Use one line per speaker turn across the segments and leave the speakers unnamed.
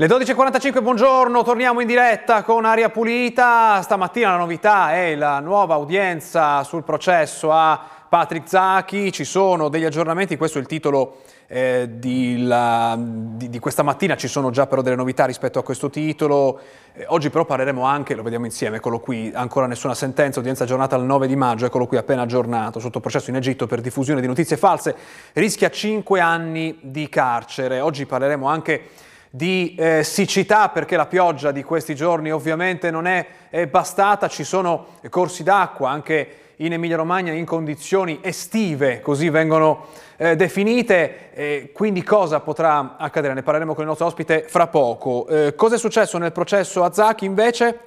Le 12.45, buongiorno, torniamo in diretta con Aria Pulita. Stamattina la novità è la nuova udienza sul processo a Patrick Zacchi. Ci sono degli aggiornamenti, questo è il titolo eh, di, la, di, di, questa mattina, ci sono già però delle novità rispetto a questo titolo. Eh, oggi però parleremo anche, lo vediamo insieme, eccolo qui, ancora nessuna sentenza, udienza aggiornata al 9 di maggio, eccolo qui appena aggiornato, sotto processo in Egitto per diffusione di notizie false, rischia 5 anni di carcere. Oggi parleremo anche di eh, siccità perché la pioggia di questi giorni ovviamente non è, è bastata, ci sono corsi d'acqua anche in Emilia-Romagna in condizioni estive, così vengono eh, definite, eh, quindi cosa potrà accadere? Ne parleremo con il nostro ospite fra poco. Eh, cosa è successo nel processo a Zacchi invece?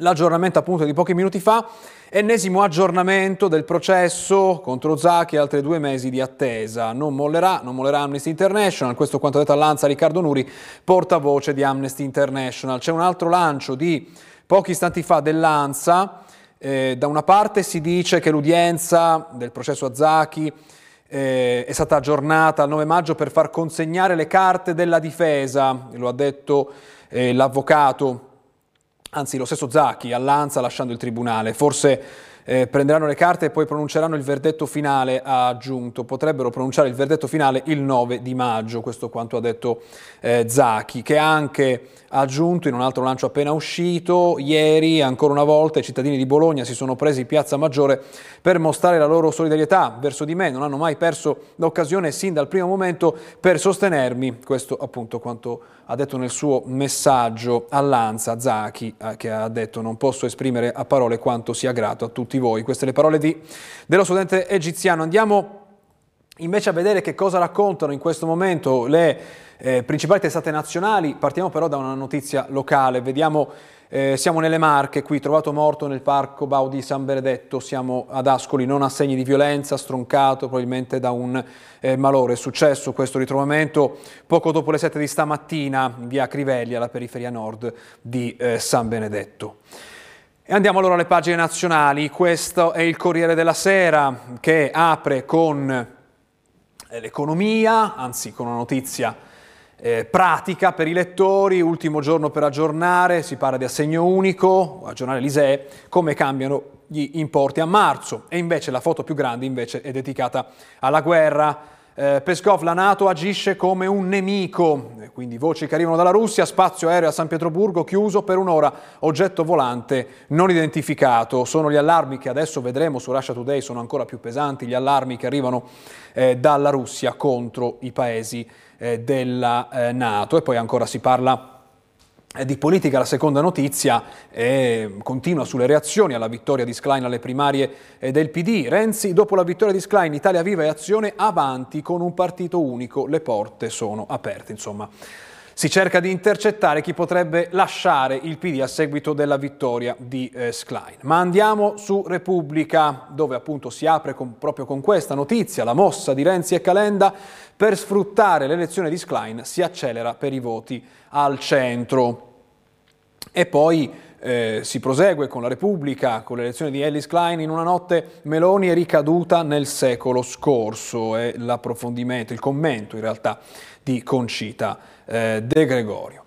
L'aggiornamento appunto di pochi minuti fa, ennesimo aggiornamento del processo contro Zacchi e altri due mesi di attesa. Non mollerà, non mollerà Amnesty International, questo quanto detto all'Anza Riccardo Nuri, portavoce di Amnesty International. C'è un altro lancio di pochi istanti fa dell'Ansa, eh, da una parte si dice che l'udienza del processo a Zacchi eh, è stata aggiornata al 9 maggio per far consegnare le carte della difesa, lo ha detto eh, l'avvocato anzi lo stesso Zacchi all'Anza lasciando il tribunale. Forse eh, prenderanno le carte e poi pronunceranno il verdetto finale, ha aggiunto. Potrebbero pronunciare il verdetto finale il 9 di maggio, questo quanto ha detto eh, Zacchi, che ha anche aggiunto in un altro lancio appena uscito, ieri ancora una volta i cittadini di Bologna si sono presi Piazza Maggiore per mostrare la loro solidarietà verso di me, non hanno mai perso l'occasione sin dal primo momento per sostenermi, questo appunto quanto ha detto nel suo messaggio all'Anza Zacchi, eh, che ha detto non posso esprimere a parole quanto sia grato a tutti voi. Queste le parole di, dello studente egiziano. Andiamo invece a vedere che cosa raccontano in questo momento le eh, principali testate nazionali. Partiamo però da una notizia locale. Vediamo, eh, siamo nelle Marche, qui trovato morto nel parco Bau di San Benedetto, siamo ad Ascoli, non ha segni di violenza, stroncato probabilmente da un eh, malore. È successo questo ritrovamento poco dopo le 7 di stamattina in via Crivelli, alla periferia nord di eh, San Benedetto. E andiamo allora alle pagine nazionali. Questo è il Corriere della Sera che apre con eh, l'economia, anzi con una notizia eh, pratica per i lettori, ultimo giorno per aggiornare, si parla di assegno unico, aggiornare l'ISEE, come cambiano gli importi a marzo e invece la foto più grande invece è dedicata alla guerra eh, Peskov, la Nato agisce come un nemico, quindi voci che arrivano dalla Russia, spazio aereo a San Pietroburgo chiuso per un'ora, oggetto volante non identificato. Sono gli allarmi che adesso vedremo su Russia Today, sono ancora più pesanti, gli allarmi che arrivano eh, dalla Russia contro i paesi eh, della eh, Nato. E poi ancora si parla di politica la seconda notizia eh, continua sulle reazioni alla vittoria di Schlein alle primarie eh, del PD. Renzi, dopo la vittoria di Schlein, Italia Viva e Azione avanti con un partito unico, le porte sono aperte. Insomma, si cerca di intercettare chi potrebbe lasciare il PD a seguito della vittoria di eh, Schlein. Ma andiamo su Repubblica, dove appunto si apre con, proprio con questa notizia, la mossa di Renzi e Calenda per sfruttare l'elezione di Schlein si accelera per i voti al centro. E poi eh, si prosegue con la Repubblica, con l'elezione di Ellis Klein, in una notte Meloni è ricaduta nel secolo scorso, è l'approfondimento, il commento in realtà di Concita eh, De Gregorio.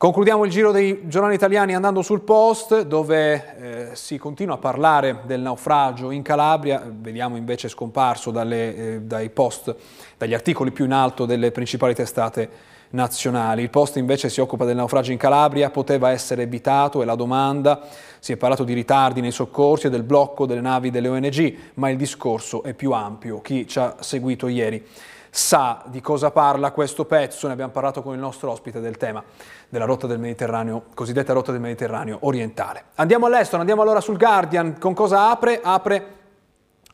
Concludiamo il giro dei giornali italiani andando sul post dove eh, si continua a parlare del naufragio in Calabria, vediamo invece scomparso dalle, eh, dai post, dagli articoli più in alto delle principali testate nazionali. Il post invece si occupa del naufragio in Calabria, poteva essere evitato, è la domanda. Si è parlato di ritardi nei soccorsi e del blocco delle navi delle ONG, ma il discorso è più ampio. Chi ci ha seguito ieri sa di cosa parla questo pezzo, ne abbiamo parlato con il nostro ospite del tema della rotta del Mediterraneo, cosiddetta rotta del Mediterraneo orientale. Andiamo all'estero, andiamo allora sul Guardian, con cosa apre? Apre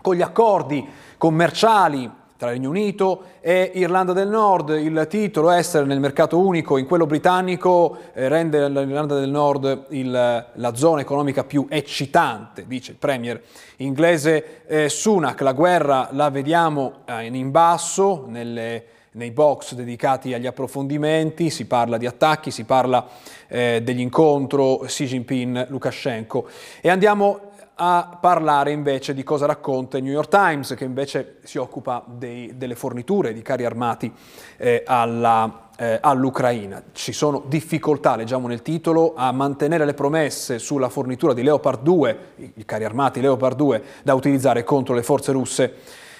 con gli accordi commerciali tra Regno Unito e Irlanda del Nord. Il titolo essere nel mercato unico in quello britannico eh, rende l'Irlanda del Nord il, la zona economica più eccitante, dice il premier inglese eh, Sunak. La guerra la vediamo eh, in basso nelle, nei box dedicati agli approfondimenti, si parla di attacchi, si parla eh, dell'incontro Xi Jinping-Lukashenko e andiamo a parlare invece di cosa racconta il New York Times, che invece si occupa dei, delle forniture di carri armati eh, alla, eh, all'Ucraina. Ci sono difficoltà, leggiamo nel titolo, a mantenere le promesse sulla fornitura di Leopard 2, i carri armati Leopard 2 da utilizzare contro le forze russe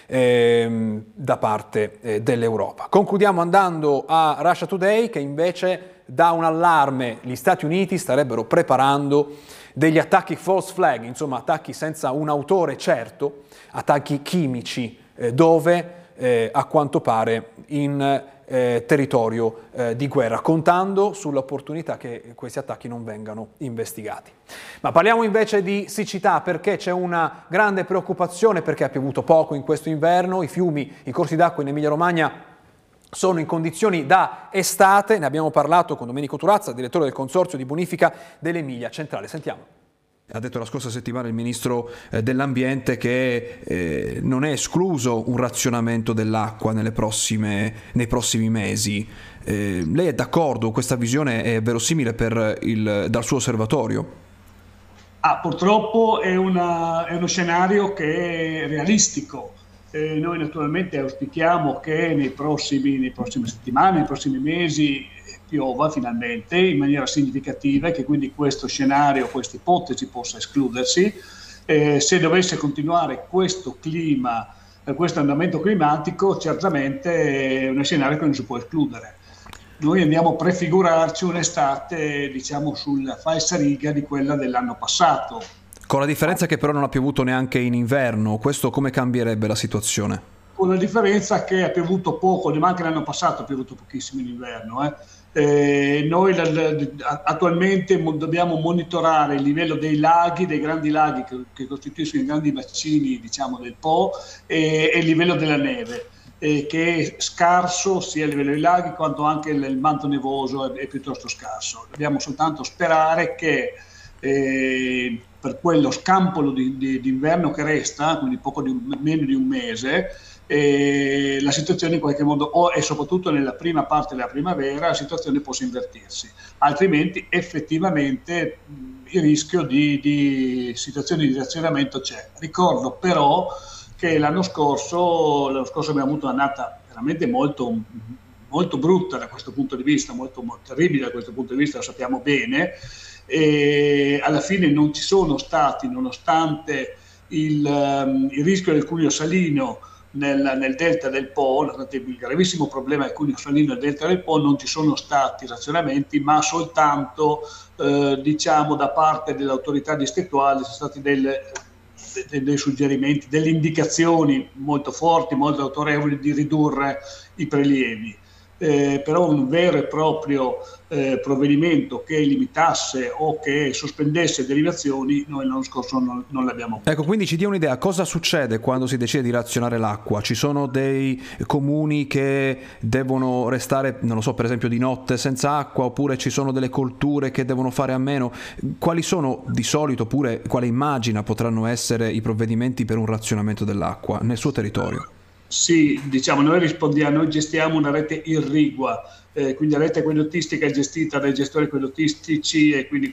ehm, da parte eh, dell'Europa. Concludiamo andando a Russia Today che invece dà un allarme, gli Stati Uniti starebbero preparando degli attacchi false flag, insomma attacchi senza un autore certo, attacchi chimici, eh, dove eh, a quanto pare in eh, territorio eh, di guerra, contando sull'opportunità che questi attacchi non vengano investigati. Ma parliamo invece di siccità perché c'è una grande preoccupazione perché ha piovuto poco in questo inverno, i fiumi, i corsi d'acqua in Emilia-Romagna sono in condizioni da estate, ne abbiamo parlato con Domenico Turazza, direttore del Consorzio di Bonifica dell'Emilia Centrale. Sentiamo. Ha detto la scorsa settimana il Ministro eh, dell'Ambiente che eh, non è escluso un razionamento dell'acqua prossime, nei prossimi mesi. Eh, lei è d'accordo? Questa visione è verosimile il, dal suo osservatorio?
Ah, purtroppo è, una, è, uno scenario che è realistico. Eh, noi naturalmente auspichiamo che nei prossimi, nei prossime settimane, nei prossimi mesi piova finalmente in maniera significativa e che quindi questo scenario, questa ipotesi possa escludersi. Eh, se dovesse continuare questo clima, eh, questo andamento climatico, certamente è uno scenario che non si può escludere. Noi andiamo a prefigurarci un'estate, diciamo, sulla falsa riga di quella dell'anno passato.
Con la differenza che però non ha piovuto neanche in inverno, questo come cambierebbe la situazione?
Con la differenza che ha piovuto poco, ma anche l'anno passato ha piovuto pochissimo in inverno. Eh eh, noi attualmente dobbiamo monitorare il livello dei laghi, dei grandi laghi che, che costituiscono i grandi bacini diciamo, del Po e, e, il livello della neve, eh, che è scarso sia a livello dei laghi quanto anche il, il manto nevoso è, è, piuttosto scarso. Dobbiamo soltanto sperare che eh, per quello scampolo di, di, di, inverno che resta, quindi poco di un, meno di un mese, e la situazione in qualche modo, o e soprattutto nella prima parte della primavera, la situazione possa invertirsi, altrimenti effettivamente il rischio di, di situazioni di razionamento c'è. Ricordo però che l'anno scorso, l'anno scorso abbiamo avuto un'annata veramente molto, molto brutta da questo punto di vista, molto, molto terribile da questo punto di vista, lo sappiamo bene, e alla fine non ci sono stati, nonostante il, um, il rischio del cuneo salino, nel, nel, delta del Po, il gravissimo problema del cuneo salino nel delta del Po, non ci sono stati razionamenti, ma soltanto eh, diciamo da parte dell'autorità distrettuale sono stati delle, dei, dei suggerimenti, delle indicazioni molto forti, molto autorevoli di ridurre i prelievi eh, però un vero e proprio eh, provvedimento che limitasse o che sospendesse derivazioni noi l'anno scorso non, non l'abbiamo
Ecco, quindi ci dia un'idea, cosa succede quando si decide di razionare l'acqua? Ci sono dei comuni che devono restare, non lo so, per esempio di notte senza acqua oppure ci sono delle colture che devono fare a meno? Quali sono di solito, oppure quale immagina potranno essere i provvedimenti per un razionamento dell'acqua nel suo territorio?
Sì, diciamo, noi rispondiamo, noi gestiamo una rete irrigua, eh, quindi la rete aquedottistica è gestita dai gestori aquedottistici e quindi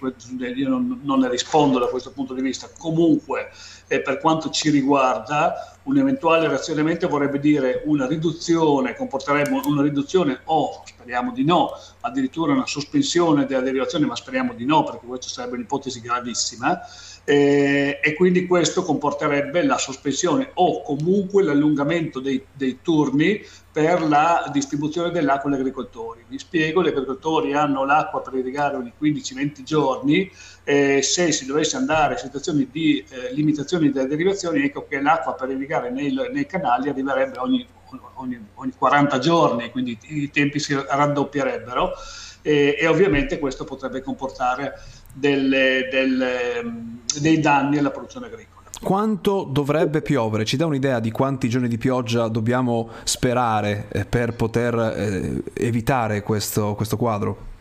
io non, non, ne rispondo da questo punto di vista. Comunque, eh, per quanto ci riguarda, un eventuale razionamento vorrebbe dire una riduzione, comporterebbe una riduzione o, speriamo di no, addirittura una sospensione della derivazione, ma speriamo di no perché questa sarebbe un'ipotesi gravissima eh, e quindi questo comporterebbe la sospensione o comunque l'allungamento dei, dei turni per la distribuzione dell'acqua agli agricoltori. Vi spiego, gli agricoltori hanno l'acqua per irrigare ogni 15-20 giorni, eh, se si dovesse andare a situazioni di eh, limitazioni delle derivazioni, ecco che l'acqua per irrigare nei, nei canali arriverebbe ogni, ogni, ogni, 40 giorni, quindi i tempi si raddoppierebbero e, e ovviamente questo potrebbe comportare delle, delle, dei danni alla produzione agricola.
Quanto dovrebbe piovere? Ci dà un'idea di quanti giorni di pioggia dobbiamo sperare eh, per poter eh, evitare questo, questo quadro?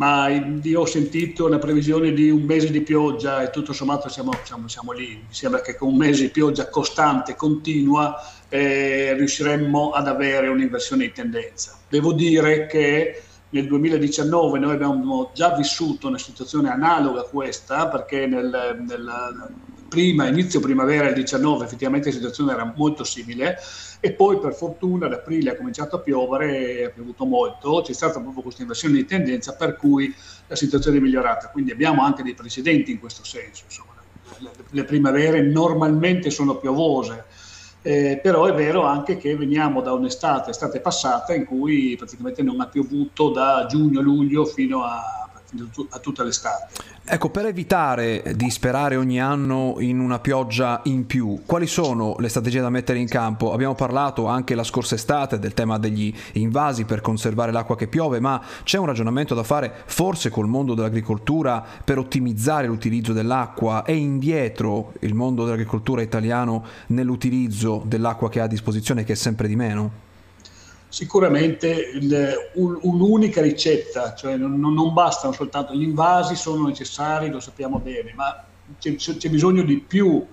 ma io ho sentito una previsione di un mese di pioggia e tutto sommato siamo, siamo, siamo lì. Mi sembra che con un mese di pioggia costante, continua, eh, riusciremmo ad avere un'inversione di tendenza. Devo dire che nel 2019 noi abbiamo già vissuto una situazione analoga a questa perché nel, nel prima, inizio primavera del 19, effettivamente la situazione era molto simile e poi per fortuna ad aprile ha cominciato a piovere, ha piovuto molto, c'è stata proprio questa inversione di tendenza per cui la situazione è migliorata, quindi abbiamo anche dei precedenti in questo senso, insomma. le, le primavere normalmente sono piovose, eh, però è vero anche che veniamo da un'estate, estate passata, in cui praticamente non ha piovuto da giugno-luglio fino a a tutta l'estate.
Ecco, per evitare di sperare ogni anno in una pioggia in più, quali sono le strategie da mettere in campo? Abbiamo parlato anche la scorsa estate del tema degli invasi per conservare l'acqua che piove, ma c'è un ragionamento da fare forse col mondo dell'agricoltura per ottimizzare l'utilizzo dell'acqua? È indietro il mondo dell'agricoltura italiano nell'utilizzo dell'acqua che ha a disposizione che è sempre di meno?
Sicuramente il, un, un'unica ricetta, cioè non, non, bastano soltanto gli invasi, sono necessari, lo sappiamo bene, ma c'è, c'è bisogno di più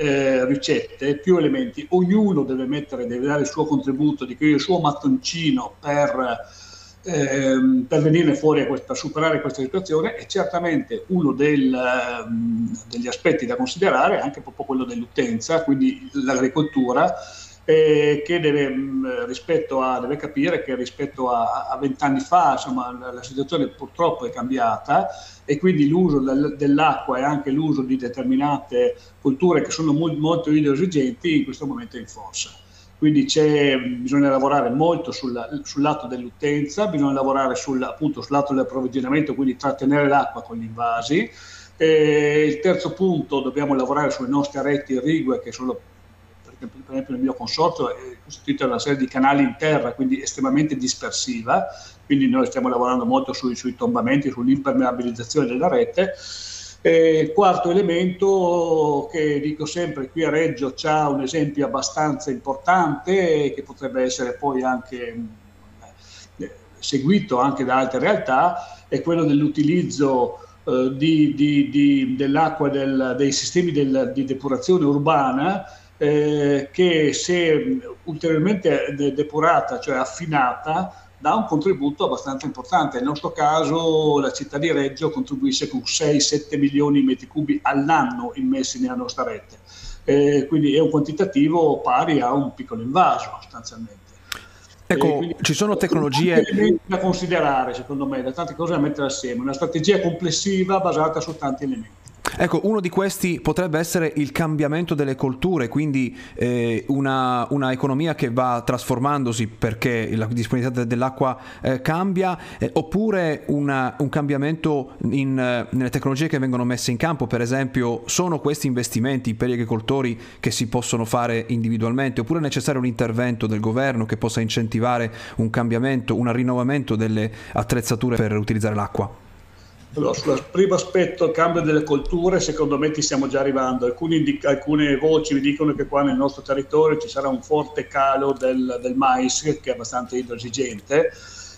eh, ricette, più elementi. Ognuno deve mettere, deve dare il suo contributo, di il suo mattoncino per, eh, per venire fuori, questa, per superare questa situazione e certamente uno del, um, degli aspetti da considerare è anche proprio quello dell'utenza, quindi l'agricoltura eh, che deve, mm, a, deve, capire che rispetto a vent'anni fa insomma, la, situazione purtroppo è cambiata e quindi l'uso del, dell'acqua e anche l'uso di determinate culture che sono molto, molto idroesigenti in questo momento è in forza. Quindi bisogna lavorare molto sul, sul lato dell'utenza, bisogna lavorare sul, appunto, sul lato dell'approvvigionamento, quindi trattenere l'acqua con gli invasi. E il terzo punto, dobbiamo lavorare sulle nostre reti irrigue che sono per esempio nel mio consorzio è costituito da una serie di canali in terra, quindi estremamente dispersiva, quindi noi stiamo lavorando molto sui, sui tombamenti, sull'impermeabilizzazione della rete. E quarto elemento che dico sempre qui a Reggio c'è un esempio abbastanza importante che potrebbe essere poi anche eh, seguito anche da altre realtà è quello dell'utilizzo eh, di, di, di, dell'acqua del, dei sistemi del, di depurazione urbana eh, che se ulteriormente depurata, cioè affinata, dà un contributo abbastanza importante. Nel nostro caso la città di Reggio contribuisce con 6-7 milioni di metri cubi all'anno immessi nella nostra rete, eh, quindi è un quantitativo pari a un piccolo invaso sostanzialmente.
Ecco, ci sono tecnologie
da considerare, secondo me, da tante cose da mettere assieme, una strategia complessiva basata su tanti elementi.
Ecco, uno di questi potrebbe essere il cambiamento delle colture, quindi eh, una, una, economia che va trasformandosi perché la disponibilità dell'acqua eh, cambia, eh, oppure una, un cambiamento in, eh, nelle tecnologie che vengono messe in campo, per esempio, sono questi investimenti per gli agricoltori che si possono fare individualmente, oppure è necessario un intervento del governo che possa incentivare un cambiamento, un rinnovamento delle attrezzature per utilizzare l'acqua?
Allora, sul primo aspetto, il cambio delle colture, secondo me ci stiamo già arrivando. Indica, alcune voci mi dicono che qua nel nostro territorio ci sarà un forte calo del, del mais, che è abbastanza idroesigente,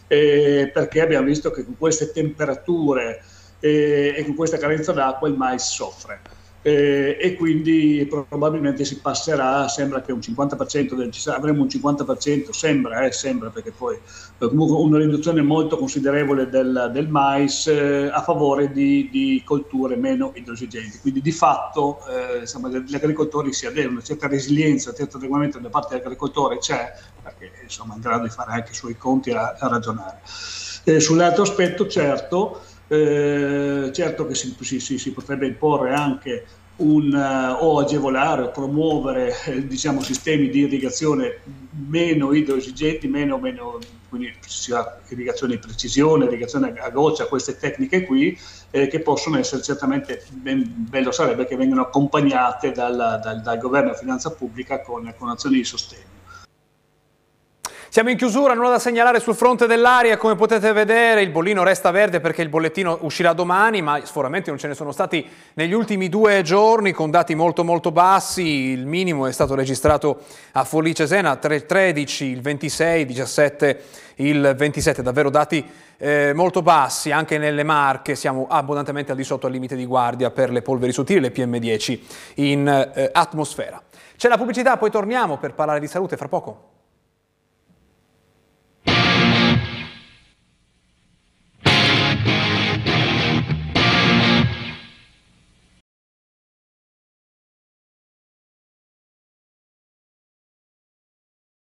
eh, perché abbiamo visto che con queste temperature eh, e con questa carenza d'acqua il mais soffre eh, e quindi probabilmente si passerà, sembra che un 50% del, avremo un 50%, sembra, eh, sembra perché poi comunque una riduzione molto considerevole del, del mais eh, a favore di, di, colture meno idrosigenti, quindi di fatto eh, insomma, gli agricoltori si adeguano, una certa resilienza, un certo adeguamento da parte dell'agricoltore c'è, perché insomma è in grado di fare anche i suoi conti a ragionare. Eh, sull'altro aspetto certo, eh, certo che si, si, si, potrebbe imporre anche un, uh, o agevolare o promuovere eh, diciamo, sistemi di irrigazione meno idroesigenti, meno, meno quindi irrigazione di precisione, irrigazione a goccia, queste tecniche qui, eh, che possono essere certamente, ben, bello sarebbe che vengano accompagnate dal, dal, dal governo e finanza pubblica con, con azioni di sostegno.
Siamo in chiusura, nulla da segnalare sul fronte dell'aria, come potete vedere il bollino resta verde perché il bollettino uscirà domani, ma sforamenti non ce ne sono stati negli ultimi due giorni con dati molto molto bassi, il minimo è stato registrato a Forlì Cesena 13, il 26, 17, il 27, davvero dati eh, molto bassi, anche nelle Marche siamo abbondantemente al di sotto al limite di guardia per le polveri sottili, le PM10 in eh, atmosfera. C'è la pubblicità, poi torniamo per parlare di salute fra poco.